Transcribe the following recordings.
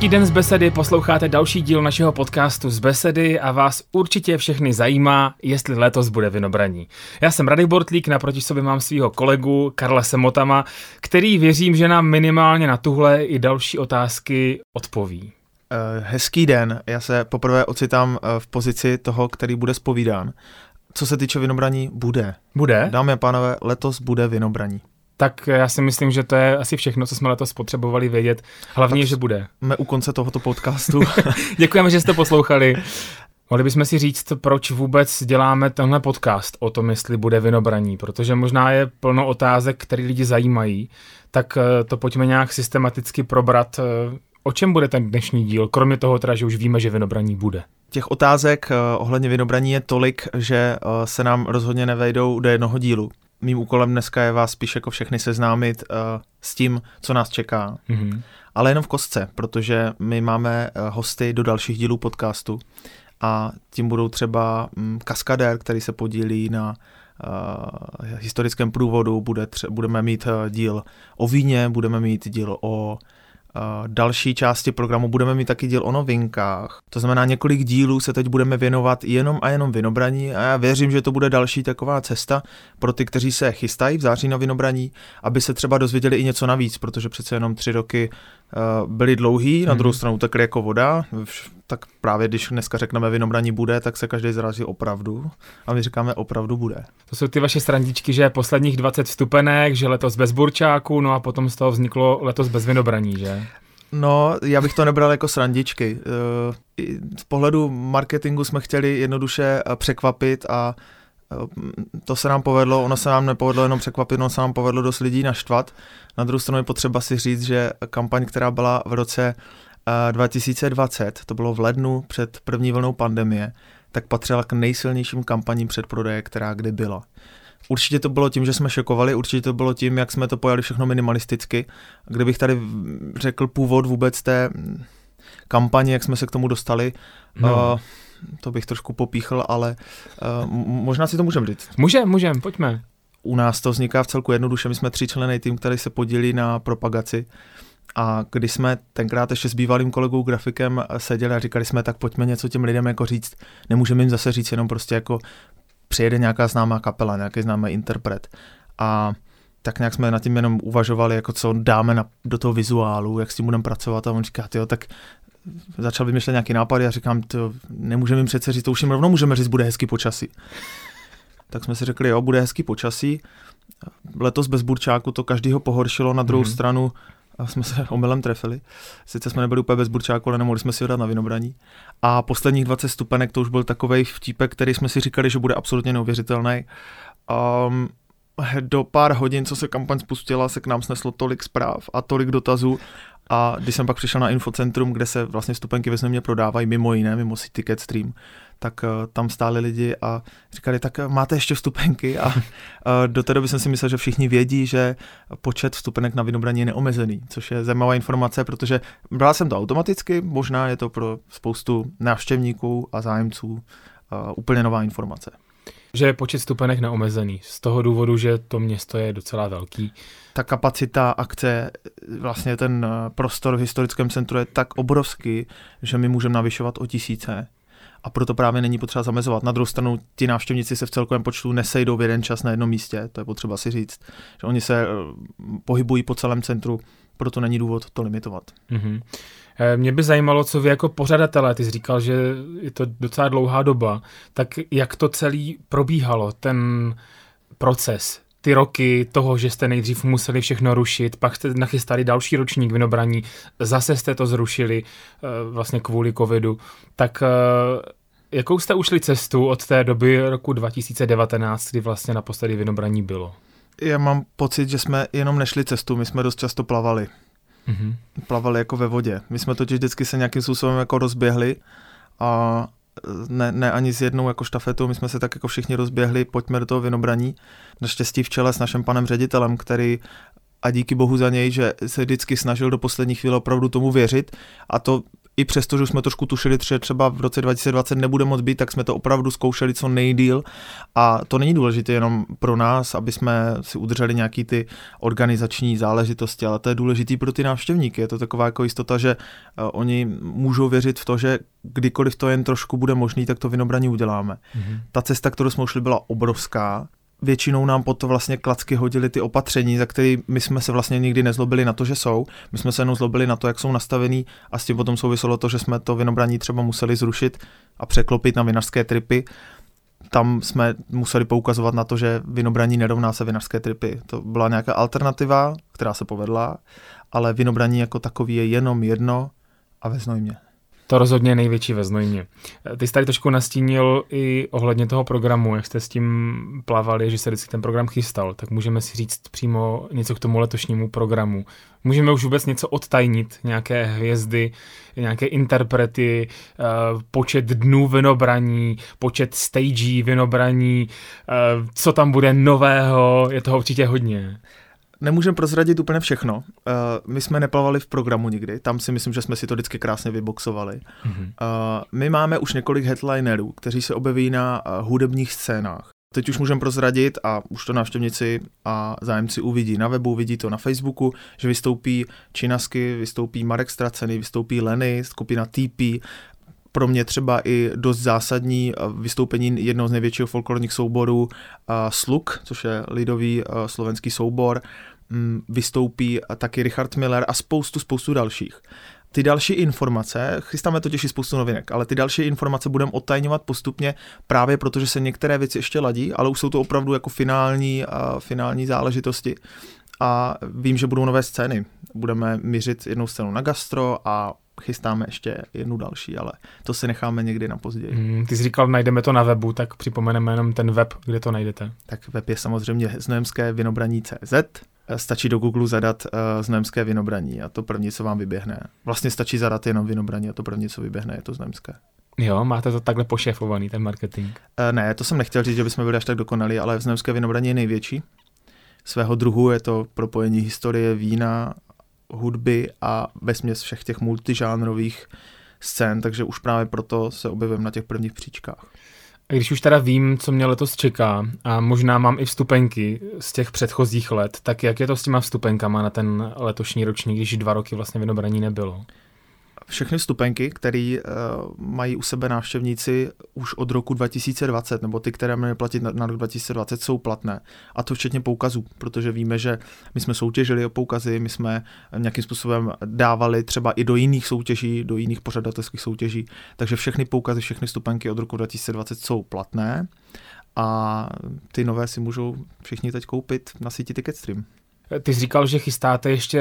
Hezký den z Besedy, posloucháte další díl našeho podcastu z Besedy a vás určitě všechny zajímá, jestli letos bude vinobraní. Já jsem Radek Bortlík, naproti sobě mám svého kolegu Karla Semotama, který věřím, že nám minimálně na tuhle i další otázky odpoví. Eh, hezký den, já se poprvé ocitám eh, v pozici toho, který bude spovídán. Co se týče vinobraní, bude. Bude? Dámy a pánové, letos bude vinobraní. Tak já si myslím, že to je asi všechno, co jsme letos potřebovali vědět. Hlavně, tak že bude. Jsme u konce tohoto podcastu. Děkujeme, že jste poslouchali. Mohli bychom si říct, proč vůbec děláme tenhle podcast o tom, jestli bude vinobraní, protože možná je plno otázek, které lidi zajímají, tak eh, to pojďme nějak systematicky probrat. Eh, o čem bude ten dnešní díl, kromě toho teda, že už víme, že vinobraní bude? Těch otázek uh, ohledně vinobraní je tolik, že se nám rozhodně nevejdou do jednoho dílu mým úkolem dneska je vás spíš jako všechny seznámit uh, s tím, co nás čeká. Mm-hmm. Ale jenom v kostce, protože my máme uh, hosty do dalších dílů podcastu a tím budou třeba um, kaskadér, který se podílí na uh, historickém průvodu, bude tře- budeme mít uh, díl o víně, budeme mít díl o další části programu budeme mít taky díl o novinkách. To znamená, několik dílů se teď budeme věnovat jenom a jenom vinobraní a já věřím, že to bude další taková cesta pro ty, kteří se chystají v září na vinobraní, aby se třeba dozvěděli i něco navíc, protože přece jenom tři roky byly dlouhý, na druhou mhm. stranu utekly jako voda, tak právě když dneska řekneme vinobraní bude, tak se každý zrazí opravdu a my říkáme opravdu bude. To jsou ty vaše srandičky, že posledních 20 vstupenek, že letos bez burčáku, no a potom z toho vzniklo letos bez vinobraní, že? No, já bych to nebral jako srandičky. Eh, z pohledu marketingu jsme chtěli jednoduše eh, překvapit a eh, to se nám povedlo, ono se nám nepovedlo jenom překvapit, ono se nám povedlo dost lidí naštvat. Na druhou stranu je potřeba si říct, že kampaň, která byla v roce 2020, to bylo v lednu před první vlnou pandemie, tak patřila k nejsilnějším kampaním předprodeje, která kdy byla. Určitě to bylo tím, že jsme šokovali, určitě to bylo tím, jak jsme to pojali všechno minimalisticky. Kdybych tady řekl původ vůbec té kampaně, jak jsme se k tomu dostali, no. uh, to bych trošku popíchl, ale uh, možná si to můžeme říct. Můžeme, můžeme, pojďme. U nás to vzniká v celku jednoduše, my jsme tři členy tým, který se podílí na propagaci. A když jsme tenkrát ještě s bývalým kolegou grafikem seděli a říkali jsme, tak pojďme něco těm lidem jako říct, nemůžeme jim zase říct jenom prostě jako přijede nějaká známá kapela, nějaký známý interpret. A tak nějak jsme nad tím jenom uvažovali, jako co dáme na, do toho vizuálu, jak s tím budeme pracovat a on říká, jo, tak začal vymýšlet nějaký nápady a říkám, to nemůžeme jim přece říct, to už jim rovnou můžeme říct, bude hezký počasí. Tak jsme si řekli, jo, bude hezký počasí. Letos bez burčáku to každýho pohoršilo, na druhou mm-hmm. stranu a jsme se omylem trefili. Sice jsme nebyli úplně bez burčáku, ale nemohli jsme si ho dát na vinobraní. A posledních 20 stupenek to už byl takový vtípek, který jsme si říkali, že bude absolutně neuvěřitelný. Um, do pár hodin, co se kampaň spustila, se k nám sneslo tolik zpráv a tolik dotazů. A když jsem pak přišel na infocentrum, kde se vlastně stupenky ve mě prodávají, mimo jiné, mimo si Ticket Stream, tak uh, tam stáli lidi a říkali, tak uh, máte ještě vstupenky a uh, do té doby jsem si myslel, že všichni vědí, že počet vstupenek na vinobraní je neomezený, což je zajímavá informace, protože bral jsem to automaticky, možná je to pro spoustu návštěvníků a zájemců uh, úplně nová informace. Že je počet stupenek neomezený, z toho důvodu, že to město je docela velký. Ta kapacita akce, vlastně ten prostor v historickém centru je tak obrovský, že my můžeme navyšovat o tisíce a proto právě není potřeba zamezovat. Na druhou stranu ti návštěvníci se v celkovém počtu nesejdou v jeden čas na jednom místě, to je potřeba si říct, že oni se eh, pohybují po celém centru, proto není důvod to limitovat. Mm-hmm. Mě by zajímalo, co vy jako pořadatelé, ty jsi říkal, že je to docela dlouhá doba, tak jak to celý probíhalo, ten proces? ty roky toho, že jste nejdřív museli všechno rušit, pak jste nachystali další ročník vinobraní, zase jste to zrušili eh, vlastně kvůli covidu, tak eh, jakou jste ušli cestu od té doby roku 2019, kdy vlastně naposledy vinobraní bylo? Já mám pocit, že jsme jenom nešli cestu, my jsme dost často plavali. Mm-hmm. Plavali jako ve vodě. My jsme totiž vždycky se nějakým způsobem jako rozběhli a ne, ne ani s jednou jako štafetou, my jsme se tak jako všichni rozběhli, pojďme do toho vinobraní. Naštěstí v čele s naším panem ředitelem, který a díky bohu za něj, že se vždycky snažil do poslední chvíle opravdu tomu věřit a to i přesto, že jsme trošku tušili, že třeba v roce 2020 nebude moc být, tak jsme to opravdu zkoušeli co nejdíl a to není důležité jenom pro nás, aby jsme si udrželi nějaký ty organizační záležitosti, ale to je důležité pro ty návštěvníky. Je to taková jako jistota, že uh, oni můžou věřit v to, že kdykoliv to jen trošku bude možný, tak to vynobraní uděláme. Mm-hmm. Ta cesta, kterou jsme ušli, byla obrovská většinou nám pod to vlastně klacky hodili ty opatření, za které my jsme se vlastně nikdy nezlobili na to, že jsou. My jsme se jenom zlobili na to, jak jsou nastavený a s tím potom souviselo to, že jsme to vinobraní třeba museli zrušit a překlopit na vinařské tripy. Tam jsme museli poukazovat na to, že vinobraní nerovná se vinařské tripy. To byla nějaká alternativa, která se povedla, ale vinobraní jako takový je jenom jedno a ve Znojmě. To rozhodně největší ve Znojmě. Ty jsi tady trošku nastínil i ohledně toho programu, jak jste s tím plavali, že se vždycky ten program chystal, tak můžeme si říct přímo něco k tomu letošnímu programu. Můžeme už vůbec něco odtajnit, nějaké hvězdy, nějaké interprety, eh, počet dnů vinobraní, počet stagí vinobraní, eh, co tam bude nového, je toho určitě hodně. Nemůžeme prozradit úplně všechno. Uh, my jsme neplavali v programu nikdy, tam si myslím, že jsme si to vždycky krásně vyboxovali. Mm-hmm. Uh, my máme už několik headlinerů, kteří se objeví na uh, hudebních scénách. Teď už můžeme prozradit a už to návštěvníci a zájemci uvidí na webu, vidí to na Facebooku, že vystoupí Činasky, vystoupí Marek Straceny, vystoupí Leny, skupina TP, pro mě třeba i dost zásadní vystoupení jednoho z největšího folklorních souborů Sluk, což je lidový slovenský soubor, vystoupí taky Richard Miller a spoustu, spoustu dalších. Ty další informace, chystáme totiž i spoustu novinek, ale ty další informace budeme odtajňovat postupně právě protože se některé věci ještě ladí, ale už jsou to opravdu jako finální, finální záležitosti. A vím, že budou nové scény. Budeme mířit jednou scénu na gastro a chystáme ještě jednu další, ale to si necháme někdy na později. Mm, ty jsi říkal, najdeme to na webu, tak připomeneme jenom ten web, kde to najdete. Tak web je samozřejmě znojemské vinobraní.cz stačí do Google zadat uh, znojemské vinobraní a to první, co vám vyběhne. Vlastně stačí zadat jenom vinobraní a to první, co vyběhne, je to znojemské. Jo, máte to takhle pošefovaný, ten marketing. Uh, ne, to jsem nechtěl říct, že bychom byli až tak dokonalí, ale znojemské vinobraní je největší. Svého druhu je to propojení historie vína, hudby a vesměs všech těch multižánrových scén, takže už právě proto se objevím na těch prvních příčkách. A když už teda vím, co mě letos čeká a možná mám i vstupenky z těch předchozích let, tak jak je to s těma vstupenkama na ten letošní ročník, když dva roky vlastně vynobraní nebylo? Všechny vstupenky, které uh, mají u sebe návštěvníci už od roku 2020, nebo ty, které měly platit na, na rok 2020, jsou platné. A to včetně poukazů, protože víme, že my jsme soutěžili o poukazy, my jsme nějakým způsobem dávali třeba i do jiných soutěží, do jiných pořadatelských soutěží, takže všechny poukazy, všechny vstupenky od roku 2020 jsou platné a ty nové si můžou všichni teď koupit na síti Ticketstream. Ty jsi říkal, že chystáte ještě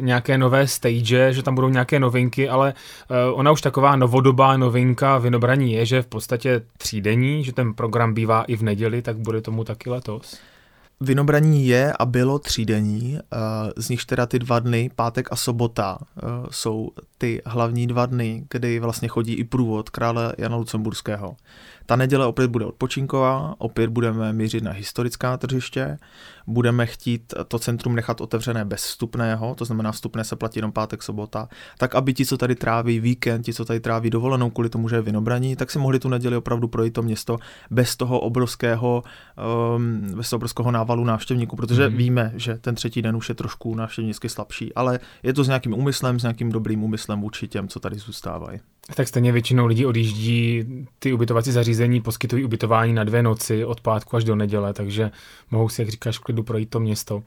nějaké nové stage, že tam budou nějaké novinky, ale eh, ona už taková novodobá novinka vynobraní je, že v podstatě třídenní, že ten program bývá i v neděli, tak bude tomu taky letos. Vynobraní je a bylo třídení, eh, z nich teda ty dva dny, pátek a sobota, eh, jsou ty hlavní dva dny, kdy vlastně chodí i průvod krále Jana Lucemburského. Ta neděle opět bude odpočinková, opět budeme mířit na historická tržiště, budeme chtít to centrum nechat otevřené bez vstupného, to znamená vstupné se platí jenom pátek, sobota, tak aby ti, co tady tráví víkend, ti, co tady tráví dovolenou kvůli tomu, že je vynobraní, tak si mohli tu neděli opravdu projít to město bez toho obrovského, um, bez toho obrovského návalu návštěvníků, protože mm-hmm. víme, že ten třetí den už je trošku návštěvnicky slabší, ale je to s nějakým úmyslem, s nějakým dobrým úmyslem vůči těm, co tady zůstávají. Tak stejně většinou lidí odjíždí, ty ubytovací zařízení poskytují ubytování na dvě noci od pátku až do neděle, takže mohou si, jak říkáš, v klidu projít to město.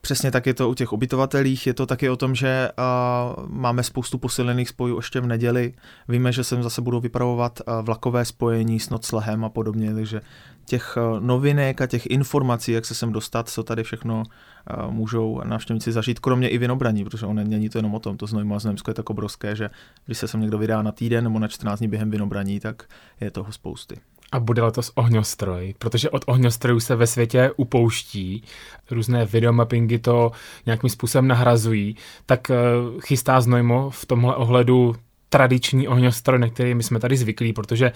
Přesně tak je to u těch ubytovatelích, je to taky o tom, že uh, máme spoustu posilených spojů ještě v neděli. Víme, že sem zase budou vypravovat uh, vlakové spojení s noclehem a podobně, takže těch novinek a těch informací, jak se sem dostat, co tady všechno uh, můžou návštěvníci zažít, kromě i vinobraní, protože on není to jenom o tom, to znojmo a je tak obrovské, že když se sem někdo vydá na týden nebo na 14 dní během vinobraní, tak je toho spousty. A bude letos ohňostroj, protože od ohňostrojů se ve světě upouští, různé videomappingy to nějakým způsobem nahrazují, tak eh, chystá Znojmo v tomhle ohledu tradiční ohňostroj, na který my jsme tady zvyklí, protože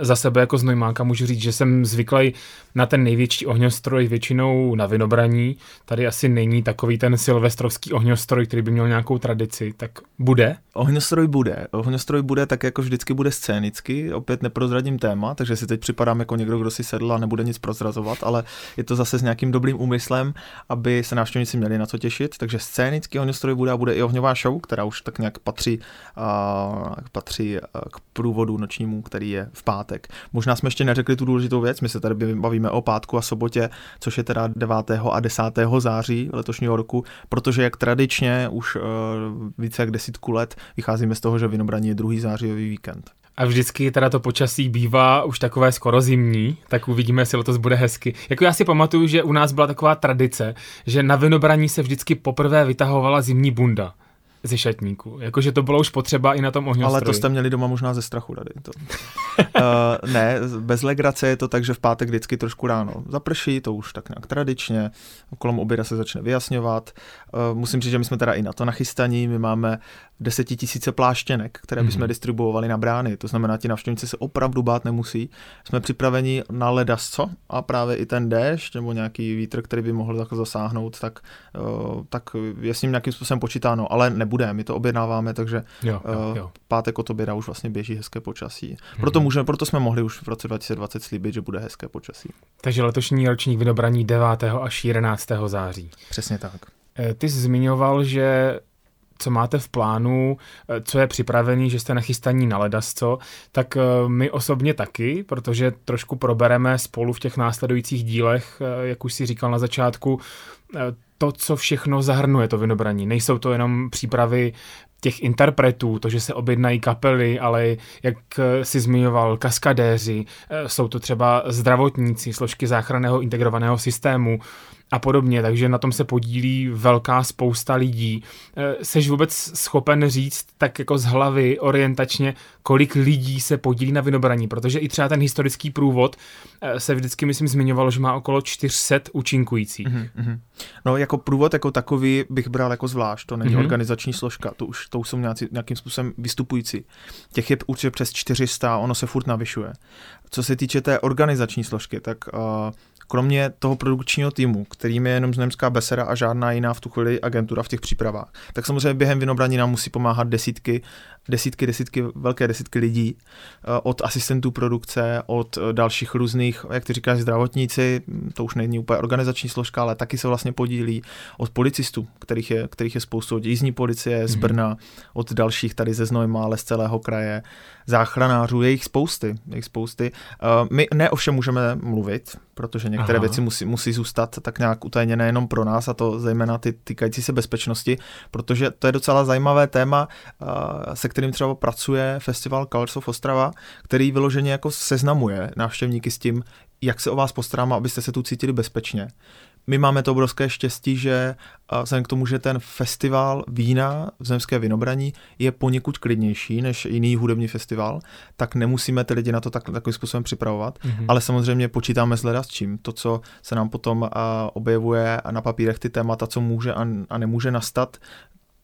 za sebe jako znojmáka můžu říct, že jsem zvyklý na ten největší ohňostroj většinou na vinobraní. Tady asi není takový ten silvestrovský ohňostroj, který by měl nějakou tradici. Tak Bude? Ohňostroj bude. Ohňostroj bude tak, jako vždycky bude scénicky. Opět neprozradím téma, takže si teď připadám jako někdo, kdo si sedl a nebude nic prozrazovat, ale je to zase s nějakým dobrým úmyslem, aby se návštěvníci měli na co těšit. Takže scénický ohňostroj bude a bude i ohňová show, která už tak nějak patří, uh, patří k průvodu nočnímu, který je v pátek. Možná jsme ještě neřekli tu důležitou věc, my se tady bavíme o pátku a sobotě, což je teda 9. a 10. září letošního roku, protože jak tradičně už uh, více jak desítku let vycházíme z toho, že Vinobraní je druhý zářijový víkend. A vždycky teda to počasí bývá už takové skoro zimní, tak uvidíme, jestli letos bude hezky. Jako já si pamatuju, že u nás byla taková tradice, že na Vinobraní se vždycky poprvé vytahovala zimní bunda ze šatníku. Jakože to bylo už potřeba i na tom ohňostroji. Ale to jste měli doma možná ze strachu tady. To. uh, ne, bez legrace je to tak, že v pátek vždycky trošku ráno zaprší, to už tak nějak tradičně, kolem oběda se začne vyjasňovat. Uh, musím říct, že my jsme teda i na to nachystaní, my máme desetitisíce pláštěnek, které bychom mm-hmm. distribuovali na brány. To znamená, ti navštěvníci se opravdu bát nemusí. Jsme připraveni na ledasco a právě i ten déšť nebo nějaký vítr, který by mohl zasáhnout, tak, uh, tak je s ním nějakým způsobem počítáno, ale nebude. My to objednáváme, takže jo, jo, jo. pátek od oběda už vlastně běží hezké počasí. Mm-hmm. Proto, můžeme, proto jsme mohli už v roce 2020 slíbit, že bude hezké počasí. Takže letošní ročník vydobraní 9. až 11. září. Přesně tak. Eh, ty jsi zmiňoval, že co máte v plánu, eh, co je připravený, že jste nachystaní na ledasco, tak eh, my osobně taky, protože trošku probereme spolu v těch následujících dílech, eh, jak už si říkal na začátku, to, co všechno zahrnuje to vinobraní. Nejsou to jenom přípravy těch interpretů, to, že se objednají kapely, ale jak si zmiňoval, kaskadéři, jsou to třeba zdravotníci, složky záchranného integrovaného systému, a podobně, takže na tom se podílí velká spousta lidí. Eh, seš vůbec schopen říct tak jako z hlavy orientačně, kolik lidí se podílí na vinobraní, protože i třeba ten historický průvod eh, se vždycky, myslím, zmiňovalo, že má okolo 400 účinkujících. Mm-hmm. No jako průvod jako takový bych bral jako zvlášť, to není mm-hmm. organizační složka, to už, to už jsou nějaký, nějakým způsobem vystupující. Těch je určitě přes 400, ono se furt navyšuje. Co se týče té organizační složky, tak uh, kromě toho produkčního týmu, kterým je jenom Znojemská beseda a žádná jiná v tu chvíli agentura v těch přípravách, tak samozřejmě během vinobraní nám musí pomáhat desítky, desítky, desítky, velké desítky lidí, eh, od asistentů produkce, od eh, dalších různých, jak ty říkáš, zdravotníci, hm, to už není úplně organizační složka, ale taky se vlastně podílí od policistů, kterých je, kterých je spoustu, od jízdní policie z mhm. Brna, od dalších tady ze Znojma, ale z celého kraje, záchranářů, je jich spousty, je jich spousty. Eh, my ne ovšem můžeme mluvit, protože některé Aha. věci musí, musí zůstat tak nějak utajeněné jenom pro nás, a to zejména ty týkající se bezpečnosti, protože to je docela zajímavé téma, se kterým třeba pracuje festival Colors of Ostrava, který vyloženě jako seznamuje návštěvníky s tím, jak se o vás postaráme, abyste se tu cítili bezpečně my máme to obrovské štěstí, že vzhledem k tomu, že ten festival vína v Zemské vinobraní je poněkud klidnější než jiný hudební festival, tak nemusíme ty lidi na to tak, takovým způsobem připravovat, mm-hmm. ale samozřejmě počítáme s s čím. To, co se nám potom objevuje na papírech ty témata, co může a, a nemůže nastat,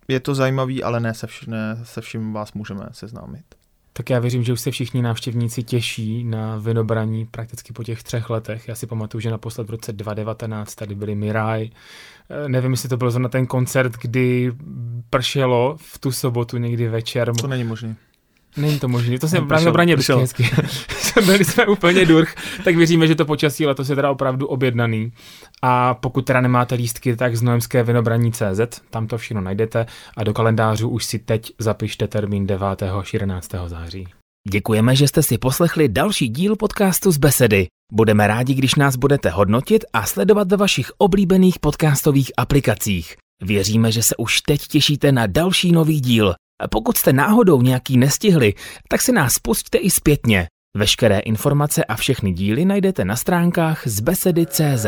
je to zajímavý, ale ne se, vš- ne se vším vás můžeme seznámit. Tak já věřím, že už se všichni návštěvníci těší na vynobraní prakticky po těch třech letech. Já si pamatuju, že naposled v roce 2019 tady byli Miraj. Eh, nevím, jestli to byl zrovna ten koncert, kdy pršelo v tu sobotu někdy večer. To není možné. Není to možné, to jsem právě obraně vždycky hezky. Byli jsme úplně durch, tak věříme, že to počasí letos je teda opravdu objednaný. A pokud teda nemáte lístky, tak z Noemské vinobraní CZ, tam to všechno najdete a do kalendářů už si teď zapište termín 9. až 11. září. Děkujeme, že jste si poslechli další díl podcastu z Besedy. Budeme rádi, když nás budete hodnotit a sledovat ve vašich oblíbených podcastových aplikacích. Věříme, že se už teď těšíte na další nový díl. Pokud jste náhodou nějaký nestihli, tak si nás pusťte i zpětně. Veškeré informace a všechny díly najdete na stránkách z besedy.cz.